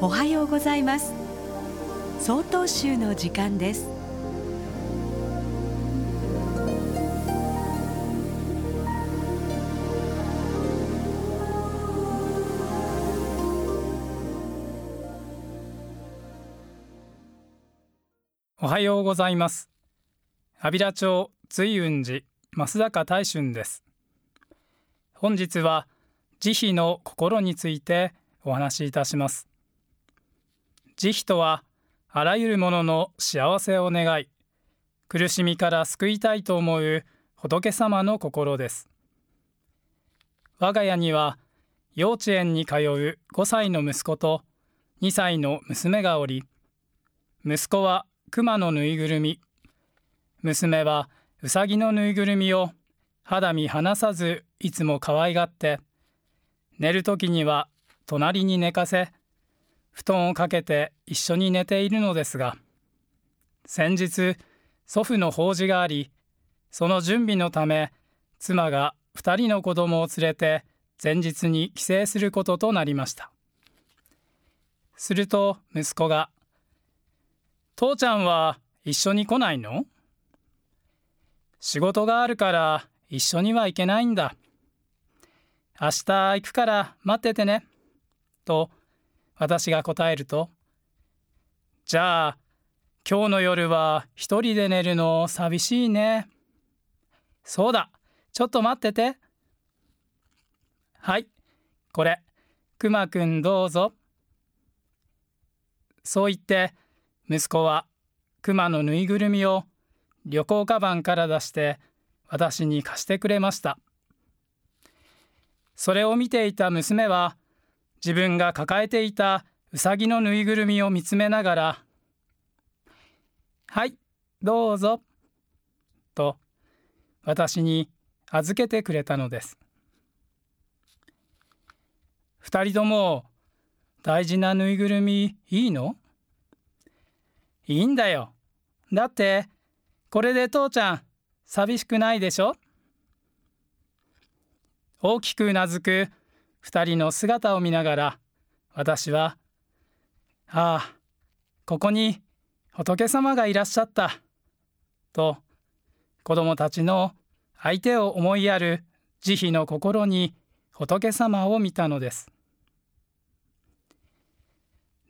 おはようございます。総統集の時間です。おはようございます。阿弥陀町随雲寺増坂大春です。本日は慈悲の心についてお話しいたします。慈悲とはあらゆるものの幸せを願い苦しみから救いたいと思う仏様の心です。我が家には幼稚園に通う5歳の息子と2歳の娘がおり息子は熊のぬいぐるみ娘はうさぎのぬいぐるみを肌身離さずいつも可愛がって寝る時には隣に寝かせ布団をかけて一緒に寝ているのですが先日祖父の法事がありその準備のため妻が2人の子供を連れて前日に帰省することとなりましたすると息子が「父ちゃんは一緒に来ないの?」仕事があるから一緒には行けないんだ。明日行くから待っててね。と私が答えると、じゃあ、今日の夜は一人で寝るの寂しいね。そうだ、ちょっと待ってて。はい、これ、くまくんどうぞ。そう言って、息子はくまのぬいぐるみを旅行カバンから出して私に貸してくれました。それを見ていた娘は自分が抱えていたうさぎのぬいぐるみを見つめながら「はいどうぞ」と私に預けてくれたのです。二人とも大事なぬいぐるみいいのいいんだよ。だってこれで父ちゃん寂しくないでしょ？大きくうなずく二人の姿を見ながら私は「ああここに仏様がいらっしゃった」と子供たちの相手を思いやる慈悲の心に仏様を見たのです。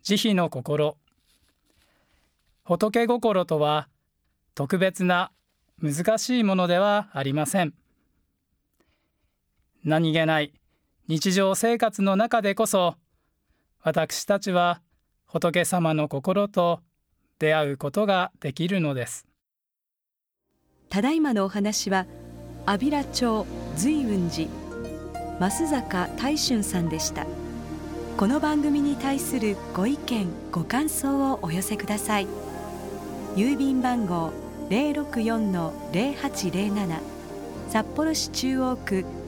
慈悲の心仏心とは特別な難しいものではありません。何気ない日常生活の中でこそ私たちは仏様の心と出会うことができるのです。ただいまのお話は阿弥陀町随雲寺増坂大春さんでした。この番組に対するご意見ご感想をお寄せください。郵便番号064-0807札幌市中央区